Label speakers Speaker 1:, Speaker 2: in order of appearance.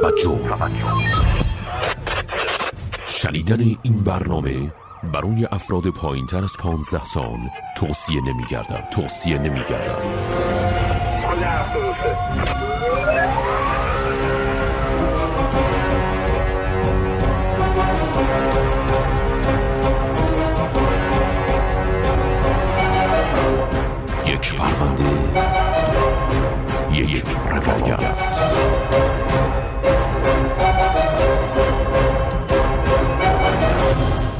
Speaker 1: توجه شنیدن این برنامه برای افراد پایین تر از 15 سال توصیه نمی گردن. توصیه نمی گردن.
Speaker 2: یک پرونده یک روایت